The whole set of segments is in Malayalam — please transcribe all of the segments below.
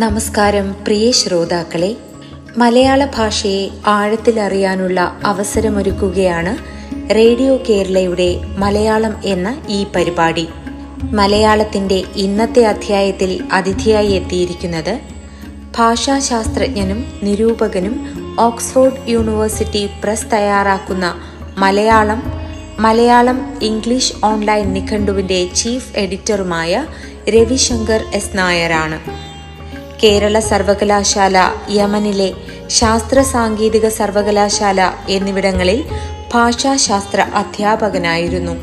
നമസ്കാരം പ്രിയ ശ്രോതാക്കളെ. മലയാള ഭാഷയെ ആഴത്തിലറിയാനുള്ള അവസരമൊരുക്കുകയാണ് റേഡിയോ കേരളയുടെ മലയാളം എന്ന ഈ പരിപാടി. മലയാളത്തിന്റെ ഇന്നത്തെ അധ്യായത്തിൽ അതിഥിയായി എത്തിയിരിക്കുന്നത് ഭാഷാശാസ്ത്രജ്ഞനും നിരൂപകനും ഓക്സ്ഫോർഡ് യൂണിവേഴ്സിറ്റി പ്രസ് തയ്യാറാക്കുന്ന മലയാളം മലയാളം ഇംഗ്ലീഷ് ഓൺലൈൻ നിഘണ്ടുവിന്റെ ചീഫ് എഡിറ്ററുമായ രവിശങ്കർ എസ് നായരാണ്. കേരള സർവകലാശാല യമനിലെ ശാസ്ത്ര സാങ്കേതിക സർവകലാശാല എന്നിവിടങ്ങളിൽ ഭാഷാശാസ്ത്ര അധ്യാപകനായിരുന്നു.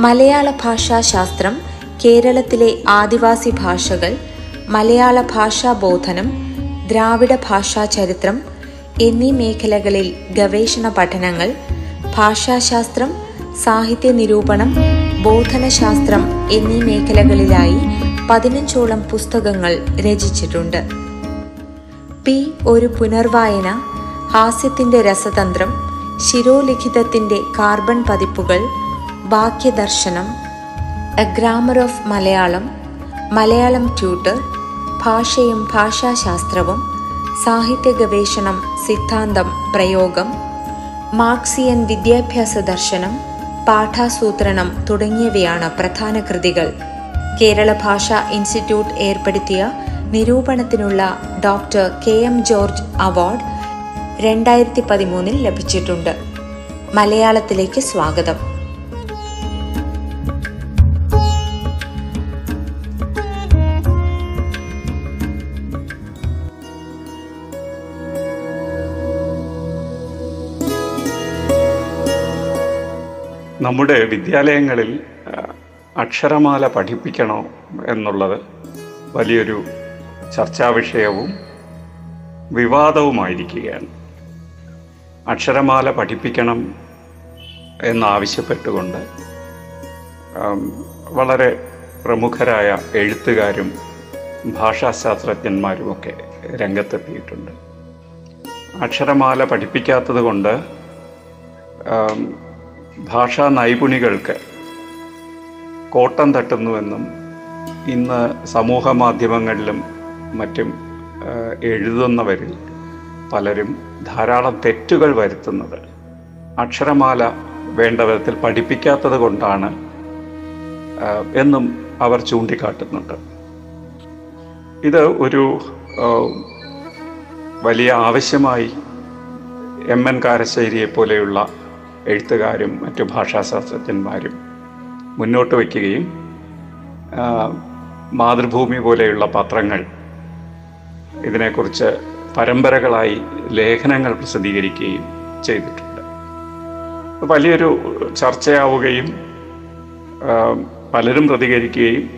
മലയാള ഭാഷാശാസ്ത്രം കേരളത്തിലെ ആദിവാസി ഭാഷകൾ മലയാള ഭാഷാ ബോധനം ദ്രാവിഡ ഭാഷാ ചരിത്രം എന്നീ മേഖലകളിൽ ഗവേഷണ പഠനങ്ങൾ ഭാഷാശാസ്ത്രം സാഹിത്യ നിരൂപണം ബോധനശാസ്ത്രം എന്നീ മേഖലകളിലായി പതിനഞ്ചോളം പുസ്തകങ്ങൾ രചിച്ചിട്ടുണ്ട്. പി ഒരു പുനർവായന ഹാസ്യത്തിന്റെ രസതന്ത്രം ശിരോലിഖിതത്തിന്റെ കാർബൺ പതിപ്പുകൾ വാക്യദർശനം a grammar of Malayalam Malayalam tutor ഭാഷയും ഭാഷാശാസ്ത്രവും സാഹിത്യ ഗവേഷണം സിദ്ധാന്തം പ്രയോഗം മാർക്സിയൻ വിദ്യാഭ്യാസ ദർശനം പാഠാസൂത്രണം തുടങ്ങിയവയാണ് പ്രധാന കൃതികൾ. കേരള ഭാഷാ ഇൻസ്റ്റിറ്റ്യൂട്ട് ഏർപ്പെടുത്തിയ നിരൂപണത്തിനുള്ള doctor K M George award രണ്ടായിരത്തി പതിമൂന്നിൽ ലഭിച്ചിട്ടുണ്ട്. മലയാളത്തിലേക്ക് സ്വാഗതം. നമ്മുടെ വിദ്യാലയങ്ങളിൽ അക്ഷരമാല പഠിപ്പിക്കണോ എന്നുള്ളത് വലിയൊരു ചർച്ചാ വിഷയവും വിവാദവുമായിരിക്കുകയാണ്. അക്ഷരമാല പഠിപ്പിക്കണം എന്നാവശ്യപ്പെട്ടുകൊണ്ട് വളരെ പ്രമുഖരായ എഴുത്തുകാരും ഭാഷാശാസ്ത്രജ്ഞന്മാരുമൊക്കെ രംഗത്തെത്തിയിട്ടുണ്ട്. അക്ഷരമാല പഠിപ്പിക്കാത്തത് കൊണ്ട് ഭാഷാ നൈപുണികൾക്ക് കോട്ടം തട്ടുന്നുവെന്നും ഇന്ന് സമൂഹ മാധ്യമങ്ങളിലും മറ്റും എഴുതുന്നവരിൽ പലരും ധാരാളം തെറ്റുകൾ വരുത്തുന്നത്. അക്ഷരമാല വേണ്ട വിധത്തിൽ പഠിപ്പിക്കാത്തത് കൊണ്ടാണ് എന്നും അവർ ചൂണ്ടിക്കാട്ടുന്നുണ്ട്. ഇത് ഒരു വലിയ ആവശ്യമായി എം എൻ കാരശ്ശേരിയെ പോലെയുള്ള എഴുത്തുകാരും മറ്റു ഭാഷാശാസ്ത്രജ്ഞന്മാരും മുന്നോട്ട് വയ്ക്കുകയും മാതൃഭൂമി പോലെയുള്ള പത്രങ്ങൾ ഇതിനെക്കുറിച്ച് പരമ്പരകളായി ലേഖനങ്ങൾ പ്രസിദ്ധീകരിക്കുകയും ചെയ്തിട്ടുണ്ട്. വലിയൊരു ചർച്ചയാവുകയും പലരും പ്രതികരിക്കുകയും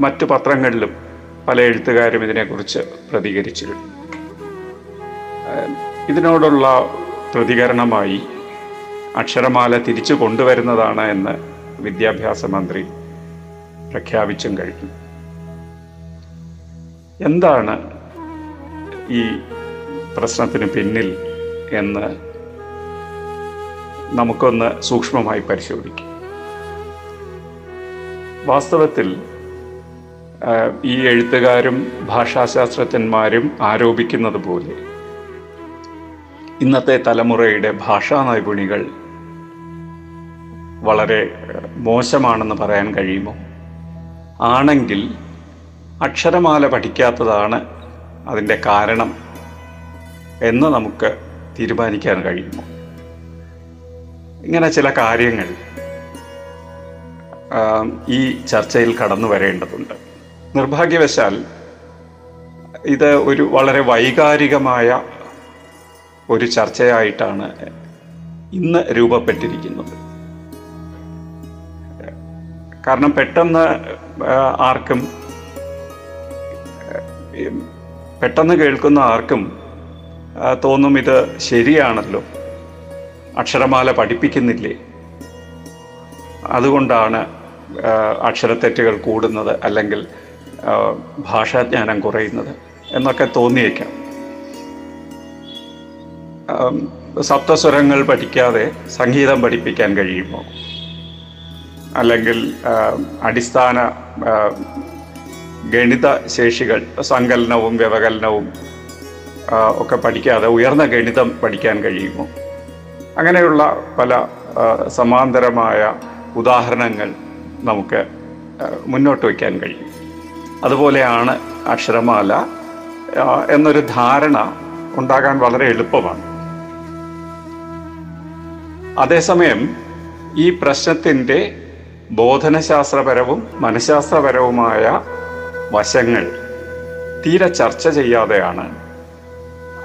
മറ്റു പത്രങ്ങളിലും പല എഴുത്തുകാരും ഇതിനെക്കുറിച്ച് പ്രതികരിച്ചിരുന്നു ഇതിനോടുള്ള പ്രതികരണമായി അക്ഷരമാല തിരിച്ചു കൊണ്ടുവരുന്നതാണ് എന്ന് വിദ്യാഭ്യാസ മന്ത്രി പ്രഖ്യാപിച്ചും കഴിഞ്ഞു. എന്താണ് ഈ പ്രശ്നത്തിന് പിന്നിൽ എന്ന് നമുക്കൊന്ന് സൂക്ഷ്മമായി പരിശോധിക്കാം. വാസ്തവത്തിൽ ഈ എഴുത്തുകാരും ഭാഷാശാസ്ത്രജ്ഞന്മാരും ആരോപിക്കുന്നത് പോലെ ഇന്നത്തെ തലമുറയുടെ ഭാഷാ നൈപുണികൾ വളരെ മോശമാണെന്ന് പറയാൻ കഴിയുമോ? ആണെങ്കിൽ അക്ഷരമാല പഠിക്കാത്തതാണ് അതിന്റെ കാരണം എന്ന് നമുക്ക് തീരുമാനിക്കാൻ കഴിയുമോ? ഇങ്ങനെ ചില കാര്യങ്ങൾ ഈ ചർച്ചയിൽ കടന്നു വരേണ്ടതുണ്ട്. നിർഭാഗ്യവശാൽ ഇത് ഒരു വളരെ വൈകാരികമായ ഒരു ചർച്ചയായിട്ടാണ് ഇന്ന് രൂപപ്പെട്ടിരിക്കുന്നത്. കാരണം പെട്ടെന്ന് ആർക്കും പെട്ടെന്ന് കേൾക്കുന്ന ആർക്കും തോന്നും ഇത് ശരിയാണല്ലോ. അക്ഷരമാല പഠിപ്പിക്കുന്നില്ലേ? അതുകൊണ്ടാണ് അക്ഷരത്തെറ്റുകൾ കൂടുന്നത് അല്ലെങ്കിൽ ഭാഷാജ്ഞാനം കുറയുന്നത് എന്നൊക്കെ തോന്നിയേക്കാം. സപ്തസ്വരങ്ങൾ പഠിക്കാതെ സംഗീതം പഠിപ്പിക്കാൻ കഴിയുമോ? അല്ലെങ്കിൽ അടിസ്ഥാന ഗണിത ശേഷികൾ സങ്കലനവും വ്യവകലനവും ഒക്കെ പഠിക്കാതെ ഉയർന്ന ഗണിതം പഠിക്കാൻ കഴിയുമോ? അങ്ങനെയുള്ള പല സമാന്തരമായ ഉദാഹരണങ്ങൾ നമുക്ക് മുന്നോട്ട് വയ്ക്കാൻ കഴിയും. അതുപോലെയാണ് അക്ഷരമാല എന്നൊരു ധാരണ ഉണ്ടാകാൻ വളരെ എളുപ്പമാണ്. അതേസമയം ഈ പ്രശ്നത്തിന്റെ ബോധനശാസ്ത്രപരവും മനഃശാസ്ത്രപരവുമായ വശങ്ങൾ തീരെ ചർച്ച ചെയ്യാതെയാണ്.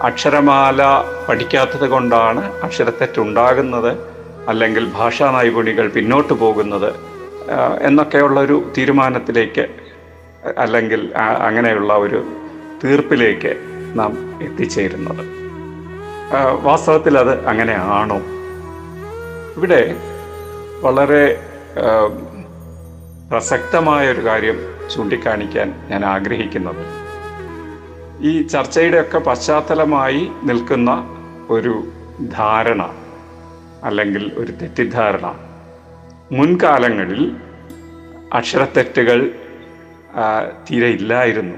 അക്ഷരമാല പഠിക്കാത്തത് കൊണ്ടാണ് അക്ഷരത്തെറ്റുണ്ടാകുന്നത് അല്ലെങ്കിൽ ഭാഷാ നൈപുണികൾ പിന്നോട്ട് പോകുന്നത് എന്നൊക്കെയുള്ളൊരു തീരുമാനത്തിലേക്ക് അല്ലെങ്കിൽ അങ്ങനെയുള്ള ഒരു തീർപ്പിലേക്ക് നാം എത്തിച്ചേരുന്നത്. വാസ്തവത്തിൽ അത് അങ്ങനെയാണോ? ഇവിടെ വളരെ പ്രസക്തമായ ഒരു കാര്യം ചൂണ്ടിക്കാണിക്കാൻ ഞാൻ ആഗ്രഹിക്കുന്നത്. ഈ ചർച്ചയുടെയൊക്കെ പശ്ചാത്തലമായി നിൽക്കുന്ന ഒരു ധാരണ അല്ലെങ്കിൽ ഒരു തെറ്റിദ്ധാരണ മുൻകാലങ്ങളിൽ അക്ഷരത്തെറ്റുകൾ തീരെ ഇല്ലായിരുന്നു.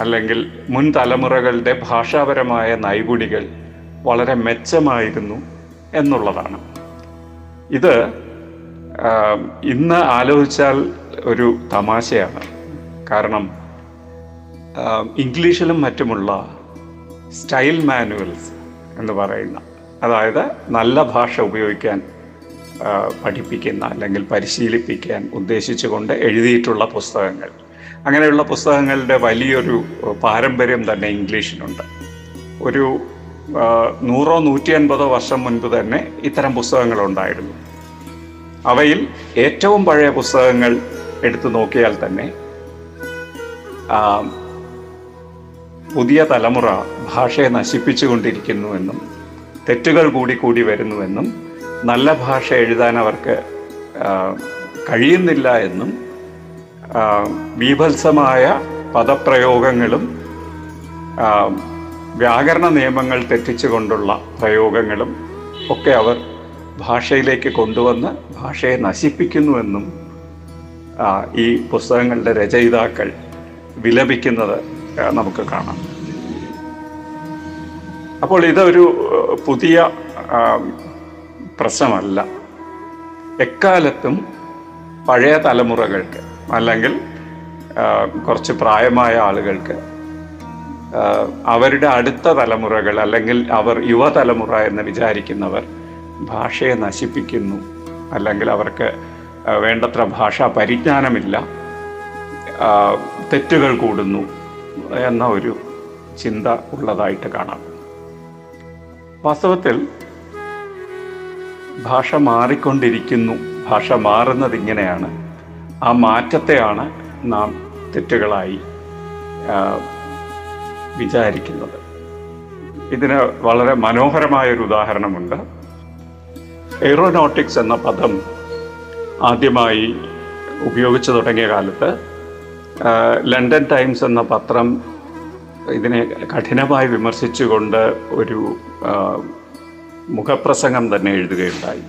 അല്ലെങ്കിൽ മുൻ തലമുറകളുടെ ഭാഷാപരമായ നൈപുണികൾ വളരെ മെച്ചമായിരുന്നു എന്നുള്ളതാണ്. ഇത് ഇന്ന് ആലോചിച്ചാൽ ഒരു തമാശയാണ്. കാരണം ഇംഗ്ലീഷിലും മറ്റുമുള്ള സ്റ്റൈൽ മാനുവൽസ് എന്ന് പറയുന്ന അതായത് നല്ല ഭാഷ ഉപയോഗിക്കാൻ പഠിപ്പിക്കുന്ന അല്ലെങ്കിൽ പരിശീലിപ്പിക്കാൻ ഉദ്ദേശിച്ചുകൊണ്ട് എഴുതിയിട്ടുള്ള പുസ്തകങ്ങൾ. അങ്ങനെയുള്ള പുസ്തകങ്ങളുടെ വലിയൊരു പാരമ്പര്യം തന്നെ ഇംഗ്ലീഷിനുണ്ട്. ഒരു നൂറോ നൂറ്റി അൻപതോ വർഷം മുൻപ് തന്നെ ഇത്തരം പുസ്തകങ്ങൾ ഉണ്ടായിരുന്നു. അവയിൽ ഏറ്റവും പഴയ പുസ്തകങ്ങൾ എടുത്തു നോക്കിയാൽ തന്നെ പുതിയ തലമുറ ഭാഷയെ നശിപ്പിച്ചുകൊണ്ടിരിക്കുന്നുവെന്നും തെറ്റുകൾ കൂടി കൂടി വരുന്നുവെന്നും നല്ല ഭാഷ എഴുതാൻ അവർക്ക് കഴിയുന്നില്ല എന്നും ബീഭത്സമായ പദപ്രയോഗങ്ങളും വ്യാകരണ നിയമങ്ങൾ തെറ്റിച്ചുകൊണ്ടുള്ള പ്രയോഗങ്ങളും ഒക്കെ അവർ ഭാഷയിലേക്ക് കൊണ്ടുവന്ന് ഭാഷയെ നശിപ്പിക്കുന്നുവെന്നും ഈ പുസ്തകങ്ങളുടെ രചയിതാക്കൾ വിലപിക്കുന്നത് നമുക്ക് കാണാം. അപ്പോൾ ഇതൊരു പുതിയ പ്രശ്നമല്ല. എക്കാലത്തും പഴയ തലമുറകൾക്ക് അല്ലെങ്കിൽ കുറച്ച് പ്രായമായ ആളുകൾക്ക് അവരുടെ അടുത്ത തലമുറകൾ അല്ലെങ്കിൽ അവർ യുവതലമുറ എന്ന് വിചാരിക്കുന്നവർ ഭാഷയെ നശിപ്പിക്കുന്നു. അല്ലെങ്കിൽ അവർക്ക് വേണ്ടത്ര ഭാഷാ പരിജ്ഞാനമില്ല. തെറ്റുകൾ കൂടുന്നു എന്ന ഒരു ചിന്ത ഉള്ളതായിട്ട് കാണാം. വാസ്തവത്തിൽ ഭാഷ മാറിക്കൊണ്ടിരിക്കുന്നു. ഭാഷ മാറുന്നത് ഇങ്ങനെയാണ്. ആ മാറ്റത്തെയാണ് നാം തെറ്റുകളായി വിചാരിക്കുന്നത്. ഇതിന് വളരെ മനോഹരമായ ഒരു ഉദാഹരണമുണ്ട്. എയ്റോനോട്ടിക്സ് എന്ന പദം ആദ്യമായി ഉപയോഗിച്ചു തുടങ്ങിയ കാലത്ത് ലണ്ടൻ ടൈംസ് എന്ന പത്രം ഇതിനെ കഠിനമായി വിമർശിച്ചുകൊണ്ട് ഒരു മുഖപ്രസംഗം തന്നെ എഴുതുകയുണ്ടായി.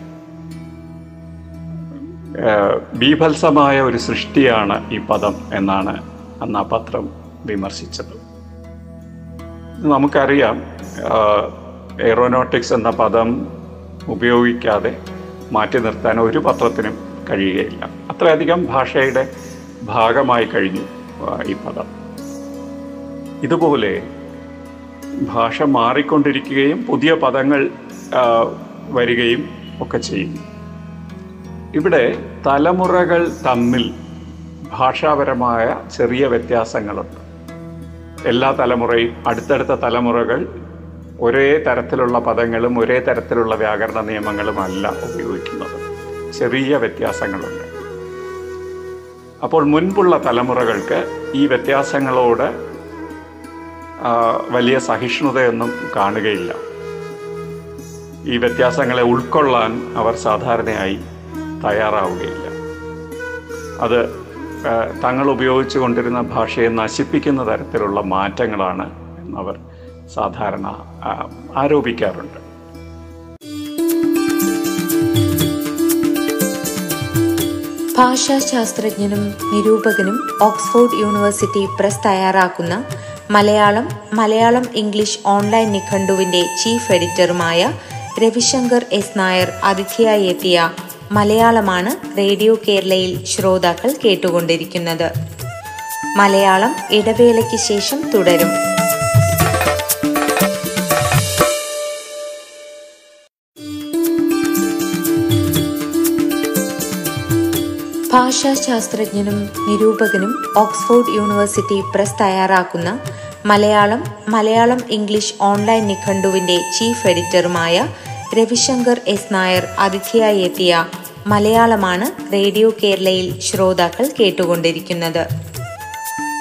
ബീഭത്സമായ ഒരു സൃഷ്ടിയാണ് ഈ പദം എന്നാണ് അന്ന് ആ പത്രം വിമർശിച്ചത്. നമുക്കറിയാം എയ്റോനോട്ടിക്സ് എന്ന പദം ഉപയോഗിക്കാതെ മാറ്റി നിർത്താൻ ഒരു പത്രത്തിനും കഴിയുകയില്ല. അത്രയധികം ഭാഷയുടെ ഭാഗമായി കഴിഞ്ഞു ഈ പദം. ഇതുപോലെ ഭാഷ മാറിക്കൊണ്ടിരിക്കുകയും പുതിയ പദങ്ങൾ വരികയും ഒക്കെ ചെയ്യും. ഇവിടെ തലമുറകൾ തമ്മിൽ ഭാഷാപരമായ ചെറിയ വ്യത്യാസങ്ങളുണ്ട്. എല്ലാ തലമുറയും അടുത്തടുത്ത തലമുറകൾ ഒരേ തരത്തിലുള്ള പദങ്ങളും ഒരേ തരത്തിലുള്ള വ്യാകരണ നിയമങ്ങളും അല്ല ഉപയോഗിക്കുന്നത്. ചെറിയ വ്യത്യാസങ്ങളുണ്ട്. അപ്പോൾ മുൻപുള്ള തലമുറകൾക്ക് ഈ വ്യത്യാസങ്ങളോട് വലിയ സഹിഷ്ണുതയൊന്നും കാണുകയില്ല. ഈ വ്യത്യാസങ്ങളെ ഉൾക്കൊള്ളാൻ അവർ സാധാരണയായി തയ്യാറാവുകയില്ല. അത് തങ്ങൾ ഉപയോഗിച്ചു കൊണ്ടിരുന്ന ഭാഷയെ നശിപ്പിക്കുന്ന തരത്തിലുള്ള മാറ്റങ്ങളാണ് എന്നവർ സാധാരണ ആരോപിക്കാറുണ്ട്. ഭാഷാശാസ്ത്രജ്ഞനും നിരൂപകനും ഓക്സ്ഫോർഡ് യൂണിവേഴ്സിറ്റി പ്രസ് തയ്യാറാക്കുന്ന മലയാളം മലയാളം ഇംഗ്ലീഷ് ഓൺലൈൻ നിഘണ്ടുവിന്റെ ചീഫ് എഡിറ്ററുമായ രവിശങ്കർ എസ് നായർ അതിഥിയായി എത്തിയ മലയാളമാണ് റേഡിയോ കേരളയിൽ ശ്രോതാക്കൾ കേട്ടുകൊണ്ടിരിക്കുന്നത്. മലയാളം ഇടവേളയ്ക്ക് ശേഷം തുടരും. ഭാഷാശാസ്ത്രജ്ഞനും നിരൂപകനും ഓക്സ്ഫോർഡ് യൂണിവേഴ്സിറ്റി പ്രസ് തയ്യാറാക്കുന്ന മലയാളം മലയാളം ഇംഗ്ലീഷ് ഓൺലൈൻ നിഘണ്ടുവിന്റെ ചീഫ് എഡിറ്ററുമായ രവിശങ്കർ എസ് നായർ അതിഥിയായി എത്തിയ മലയാളമാണ് റേഡിയോ കേരളയിൽ ശ്രോതാക്കൾ കേട്ടുകൊണ്ടിരിക്കുന്നത്.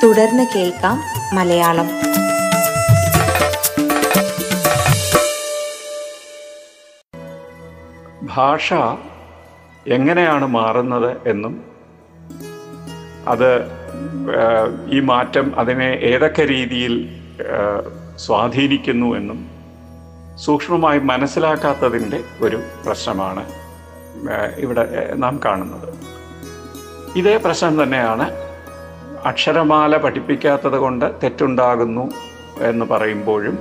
തുടർന്ന് കേൾക്കാം മലയാളം. ഭാഷ എങ്ങനെയാണ് മാറുന്നത് എന്നും അത് ഈ മാറ്റം അതിനെ ഏതൊക്കെ രീതിയിൽ സ്വാധീനിക്കുന്നു എന്നും സൂക്ഷ്മമായി മനസ്സിലാക്കാത്തതിന്റെ ഒരു പ്രശ്നമാണ് ഇവിടെ നാം കാണുന്നത്. ഇതേ പ്രശ്നം തന്നെയാണ് അക്ഷരമാല പഠിപ്പിക്കാത്തത് കൊണ്ട് തെറ്റുണ്ടാകുന്നു എന്ന് പറയുമ്പോഴും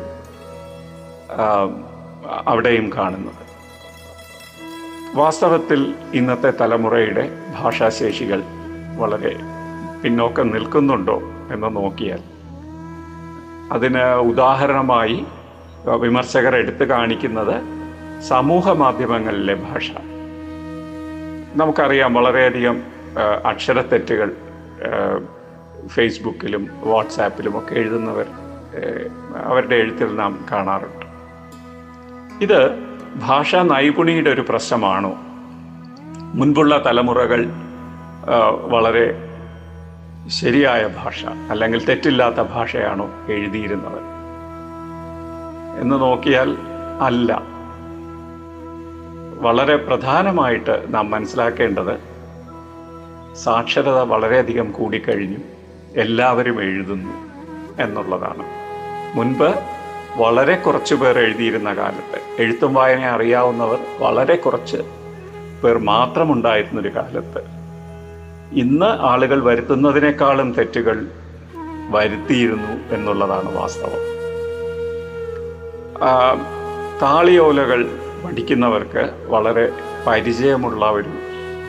അവിടെയും കാണുന്നത്. വാസ്തവത്തിൽ ഇന്നത്തെ തലമുറയുടെ ഭാഷാശേഷികൾ വളരെ പിന്നോക്കം നിൽക്കുന്നുണ്ടോ എന്ന് നോക്കിയാൽ അതിന് ഉദാഹരണമായി വിമർശകർ എടുത്തു കാണിക്കുന്നത് സമൂഹ മാധ്യമങ്ങളിലെ ഭാഷ. നമുക്കറിയാം വളരെയധികം അക്ഷരത്തെറ്റുകൾ ഫേസ്ബുക്കിലും വാട്സാപ്പിലും ഒക്കെ എഴുതുന്നവർ അവരുടെ എഴുത്തിൽ നാം കാണാറുണ്ട്. ഇത് ഭാഷാ നൈപുണിയുടെ ഒരു പ്രശ്നമാണോ? മുൻപുള്ള തലമുറകൾ വളരെ ശരിയായ ഭാഷ അല്ലെങ്കിൽ തെറ്റില്ലാത്ത ഭാഷയാണോ എഴുതിയിരുന്നത്? എന്ന് നോക്കിയാൽ അല്ല. വളരെ പ്രധാനമായിട്ട് നാം മനസ്സിലാക്കേണ്ടത് സാക്ഷരത വളരെയധികം കൂടിക്കഴിഞ്ഞു എല്ലാവരും എഴുതുന്നു എന്നുള്ളതാണ്. മുൻപ് വളരെ കുറച്ച് പേർ എഴുതിയിരുന്ന കാലത്ത്. എഴുത്തും വായന അറിയാവുന്നവർ വളരെ കുറച്ച് പേർ മാത്രമുണ്ടായിരുന്നൊരു കാലത്ത്. ഇന്ന് ആളുകൾ വരുത്തുന്നതിനേക്കാളും തെറ്റുകൾ വരുത്തിയിരുന്നു എന്നുള്ളതാണ് വാസ്തവം. താളിയോലകൾ പഠിക്കുന്നവർക്ക് വളരെ പരിചയമുള്ള ഒരു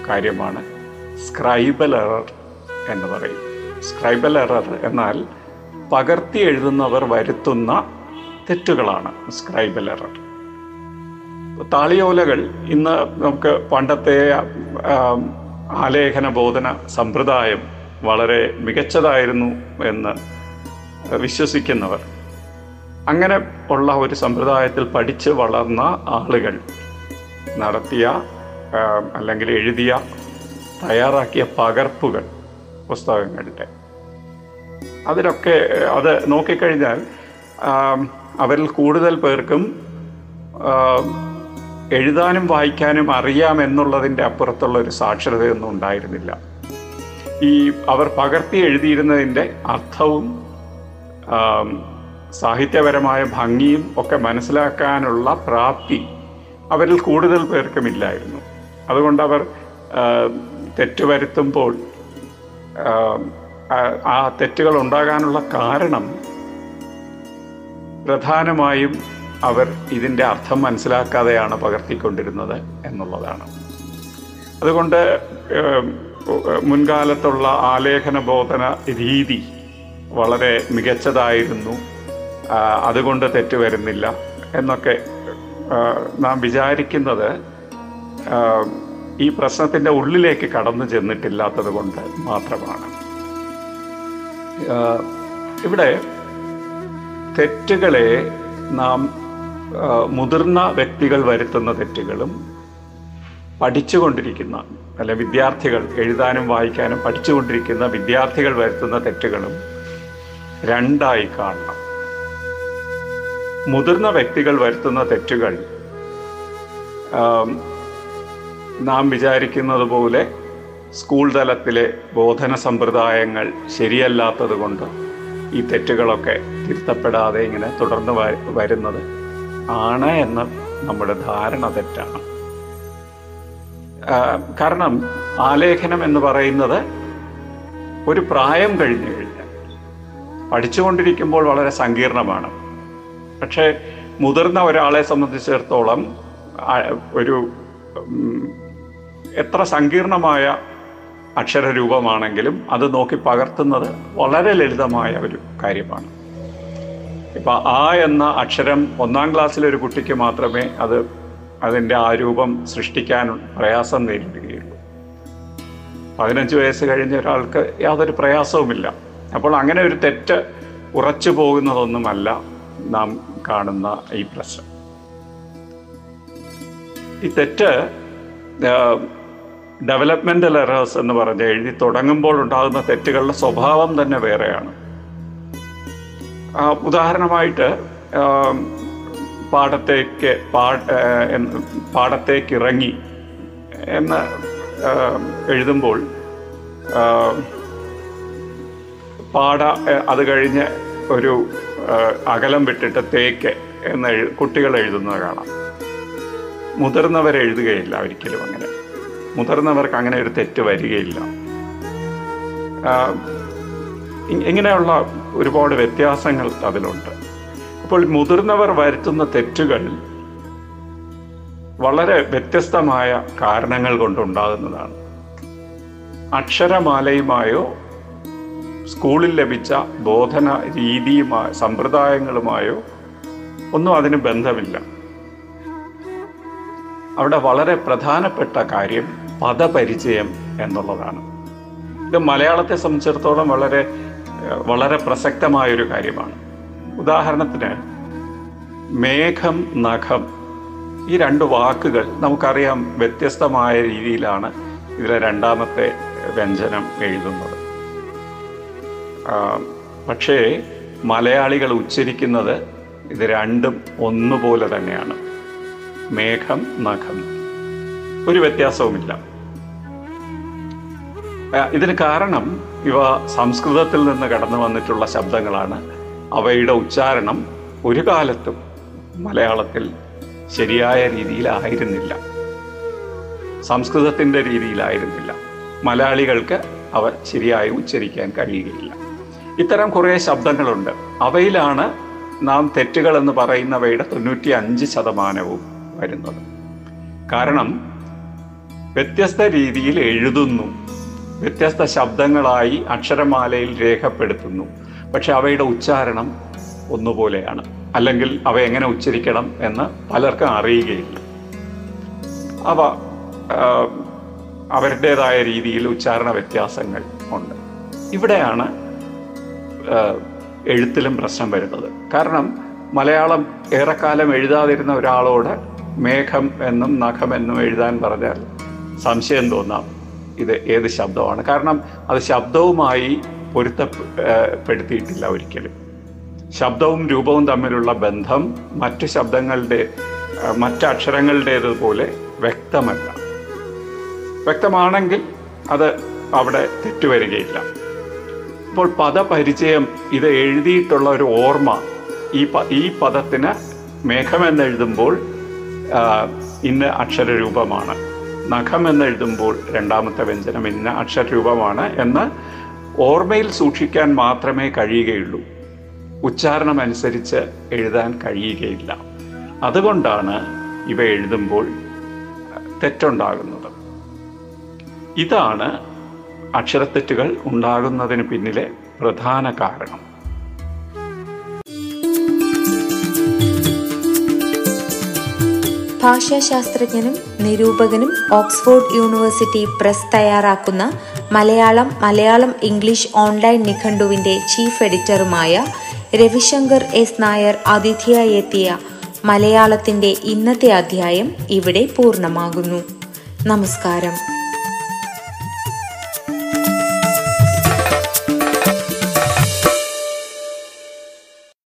കാര്യമാണ് സ്ക്രൈബൽ എറർ എന്ന് പറയും. സ്ക്രൈബൽ എറർ എന്നാൽ പകർത്തി എഴുതുന്നവർ വരുത്തുന്ന തെറ്റുകളാണ് സ്ക്രൈബൽ എറർ താളിയോലകൾ ഇന്ന് നമുക്ക് പണ്ടത്തെ ആലേഖന ബോധന സമ്പ്രദായം വളരെ മികച്ചതായിരുന്നു എന്ന് വിശ്വസിക്കുന്നവർ. അങ്ങനെ ഉള്ള ഒരു സമ്പ്രദായത്തിൽ പഠിച്ച് വളർന്ന ആളുകൾ നടത്തിയ അല്ലെങ്കിൽ എഴുതിയ തയ്യാറാക്കിയ പകർപ്പുകൾ പുസ്തകങ്ങളുടെ. അതിലൊക്കെ അത് നോക്കിക്കഴിഞ്ഞാൽ അവരിൽ കൂടുതൽ പേർക്കും എഴുതാനും വായിക്കാനും അറിയാം എന്നുള്ളതിന്റെ അപ്പുറത്തുള്ള ഒരു സാക്ഷരതയൊന്നും ഉണ്ടായിരുന്നില്ല. ഈ അവർ പകർത്തി എഴുതിയിരുന്നതിന്റെ അർത്ഥവും സാഹിത്യപരമായ ഭംഗിയും ഒക്കെ മനസ്സിലാക്കാനുള്ള പ്രാപ്തി അവരിൽ കൂടുതൽ പേർക്കും ഇല്ലായിരുന്നു. അതുകൊണ്ട് അവർ തെറ്റുവരുത്തുമ്പോൾ തെറ്റ് വരുത്തുമ്പോൾ ആ, ആ- ആ തെറ്റുകൾ ഉണ്ടാകാനുള്ള കാരണം പ്രധാനമായും അവർ ഇതിന്റെ അർത്ഥം മനസ്സിലാക്കാതെയാണ് പകർത്തിക്കൊണ്ടിരുന്നത് എന്നുള്ളതാണ്. അതുകൊണ്ട് മുൻകാലത്തുള്ള ആലേഖന ബോധന രീതി വളരെ മികച്ചതായിരുന്നു. അതുകൊണ്ട് തെറ്റ് വരുന്നില്ല എന്നൊക്കെ നാം വിചാരിക്കുന്നത് ഈ പ്രശ്നത്തിന്റെ ഉള്ളിലേക്ക് കടന്നു ചെന്നിട്ടില്ലാത്തത് കൊണ്ട് മാത്രമാണ് ഇവിടെ തെറ്റുകളെ നാം മുതിർന്ന വ്യക്തികൾ വരുത്തുന്ന തെറ്റുകളും പഠിച്ചുകൊണ്ടിരിക്കുന്ന അല്ലെ വിദ്യാർത്ഥികൾ എഴുതാനും വായിക്കാനും പഠിച്ചുകൊണ്ടിരിക്കുന്ന വിദ്യാർത്ഥികൾ വരുത്തുന്ന തെറ്റുകളും രണ്ടായി കാണണം. മുതിർന്ന വ്യക്തികൾ വരുത്തുന്ന തെറ്റുകൾ നാം വിചാരിക്കുന്നത് പോലെ സ്കൂൾ തലത്തിലെ ബോധന സമ്പ്രദായങ്ങൾ ശരിയല്ലാത്തത് കൊണ്ട് ഈ തെറ്റുകളൊക്കെ തിരുത്തപ്പെടാതെ ഇങ്ങനെ തുടർന്ന് വരുന്നത് ആണ് എന്ന് നമ്മുടെ ധാരണ തെറ്റാണ്. കാരണം ആലേഖനം എന്ന് പറയുന്നത് ഒരു പ്രായം കഴിഞ്ഞു കഴിഞ്ഞാൽ പഠിച്ചുകൊണ്ടിരിക്കുമ്പോൾ വളരെ സങ്കീർണമാണ്. പക്ഷേ മുതിർന്ന ഒരാളെ സംബന്ധിച്ചിടത്തോളം ഒരു എത്ര സങ്കീർണമായ അക്ഷരരൂപമാണെങ്കിലും അത് നോക്കി പകർത്തുന്നത് വളരെ ലളിതമായ ഒരു കാര്യമാണ്. ഇപ്പം ആ എന്ന അക്ഷരം ഒന്നാം ക്ലാസ്സിലെ ഒരു കുട്ടിക്ക് മാത്രമേ അത് അതിന്റെ ആ രൂപം സൃഷ്ടിക്കാൻ പ്രയാസം നേരിടുകയുള്ളൂ. പതിനഞ്ച് വയസ്സ് കഴിഞ്ഞ ഒരാൾക്ക് യാതൊരു പ്രയാസവുമില്ല. അപ്പോൾ അങ്ങനെ ഒരു തെറ്റ് ഉറച്ചു പോകുന്നതൊന്നുമല്ല നാം കാണുന്ന ഈ പ്രശ്നം. ഈ തെറ്റ് ഡെവലപ്മെന്റൽ എറേഴ്സ് എന്ന് പറഞ്ഞ് എഴുതി തുടങ്ങുമ്പോൾ ഉണ്ടാകുന്ന തെറ്റുകളുടെ സ്വഭാവം തന്നെ വേറെയാണ്. ഉദാഹരണമായിട്ട് പാടത്തേക്ക് പാടത്തേക്ക് ഇറങ്ങി എന്ന് എഴുതുമ്പോൾ പാട അത് കഴിഞ്ഞ് ഒരു അകലം വിട്ടിട്ട് തേക്ക് എന്ന് കുട്ടികൾ എഴുതുന്നത് കാണാം. മുതിർന്നവരെഴുതുകയില്ല ഒരിക്കലും അങ്ങനെ. മുതിർന്നവർക്ക് അങ്ങനെ ഒരു തെറ്റ് വരികയില്ല. ഇങ്ങനെയുള്ള ഒരുപാട് വ്യത്യാസങ്ങൾ അതിലുണ്ട്. അപ്പോൾ മുതിർന്നവർ വരുത്തുന്ന തെറ്റുകൾ വളരെ വ്യത്യസ്തമായ കാരണങ്ങൾ കൊണ്ടുണ്ടാകുന്നതാണ്. അക്ഷരമാലയുമായോ സ്കൂളിൽ ലഭിച്ച ബോധന രീതിയുമായ സമ്പ്രദായങ്ങളുമായോ ഒന്നും അതിന് ബന്ധമില്ല. അവിടെ വളരെ പ്രധാനപ്പെട്ട കാര്യം പദപരിചയം എന്നുള്ളതാണ്. ഇത് മലയാളത്തെ സംബന്ധിച്ചിടത്തോളം വളരെ വളരെ പ്രസക്തമായൊരു കാര്യമാണ്. ഉദാഹരണത്തിന് മേഘം നഖം ഈ രണ്ട് വാക്കുകൾ നമുക്കറിയാം വ്യത്യസ്തമായ രീതിയിലാണ് ഇതിലെ രണ്ടാമത്തെ വ്യഞ്ജനം എഴുതുന്നത്. പക്ഷേ മലയാളികൾ ഉച്ചരിക്കുന്നത് ഇത് രണ്ടും ഒന്നുപോലെ തന്നെയാണ്. മേഘം നഖം. ഒരു വ്യത്യാസവുമില്ല. ഇതിന് കാരണം ഇവ സംസ്കൃതത്തിൽ നിന്ന് കടന്നു വന്നിട്ടുള്ള ശബ്ദങ്ങളാണ്. അവയുടെ ഉച്ചാരണം ഒരു കാലത്തും മലയാളത്തിൽ ശരിയായ രീതിയിലായിരുന്നില്ല. സംസ്കൃതത്തിന്റെ രീതിയിലായിരുന്നില്ല. മലയാളികൾക്ക് അവ ശരിയായി ഉച്ചരിക്കാൻ കഴിയുകയില്ല. ഇത്തരം കുറേ ശബ്ദങ്ങളുണ്ട്. അവയിലാണ് നാം തെറ്റുകൾ എന്ന് പറയുന്നവയുടെ തൊണ്ണൂറ്റി അഞ്ച് ശതമാനവും വരുന്നത്. കാരണം വ്യത്യസ്ത രീതിയിൽ എഴുതുന്നു. വ്യത്യസ്ത ശബ്ദങ്ങളായി അക്ഷരമാലയിൽ രേഖപ്പെടുത്തുന്നു. പക്ഷെ അവയുടെ ഉച്ചാരണം ഒന്നുപോലെയാണ്. അല്ലെങ്കിൽ അവ എങ്ങനെ ഉച്ചരിക്കണം എന്ന് പലർക്കും അറിയുകയില്ല. അവ അവരുടേതായ രീതിയിൽ ഉച്ചാരണ വ്യത്യാസങ്ങൾ ഉണ്ട്. ഇവിടെയാണ് എഴുത്തിലും പ്രശ്നം വരുന്നത്. കാരണം മലയാളം ഏറെക്കാലം എഴുതാതിരുന്ന ഒരാളോട് മേഘം എന്നും നഖം എന്നും എഴുതാൻ പറഞ്ഞാൽ സംശയം തോന്നാം. ഇത് ഏത് ശബ്ദമാണ്? കാരണം അത് ശബ്ദവുമായി പൊരുത്തപ്പെടുത്തിയിട്ടില്ല ഒരിക്കലും. ശബ്ദവും രൂപവും തമ്മിലുള്ള ബന്ധം മറ്റു ശബ്ദങ്ങളുടെ മറ്റ് അക്ഷരങ്ങളുടേതുപോലെ വ്യക്തമല്ല. വ്യക്തമാണെങ്കിൽ അത് അവിടെ തെറ്റുവരികയില്ല. അപ്പോൾ പദപരിചയം ഇത് എഴുതിയിട്ടുള്ള ഒരു ഓർമ്മ ഈ ഈ പദത്തിന് മേഘമെന്നെഴുതുമ്പോൾ ഇന്ന അക്ഷരരൂപമാണ്. നഖം എന്നെഴുതുമ്പോൾ രണ്ടാമത്തെ വ്യഞ്ജനം ഇന്ന അക്ഷരരൂപമാണ് എന്ന് ഓർമ്മയിൽ സൂക്ഷിക്കാൻ മാത്രമേ കഴിയുകയുള്ളൂ. ഉച്ചാരണം അനുസരിച്ച് എഴുതാൻ കഴിയുകയില്ല. അതുകൊണ്ടാണ് ഇവ എഴുതുമ്പോൾ തെറ്റുണ്ടാകുന്നത്. ഇതാണ് അക്ഷരത്തെറ്റുകൾ ഉണ്ടാകുന്നതിന് പിന്നിലെ പ്രധാന കാരണം. ഭാഷാശാസ്ത്രജ്ഞനും നിരൂപകനും ഓക്സ്ഫോർഡ് യൂണിവേഴ്സിറ്റി പ്രസ് തയ്യാറാക്കുന്ന മലയാളം മലയാളം ഇംഗ്ലീഷ് ഓൺലൈൻ നിഘണ്ടുവിന്റെ ചീഫ് എഡിറ്ററുമായ രവിശങ്കർ എസ് നായർ അതിഥിയായി എത്തിയ മലയാളത്തിന്റെ ഇന്നത്തെ അധ്യായം ഇവിടെ പൂർണമാകുന്നു. നമസ്കാരം.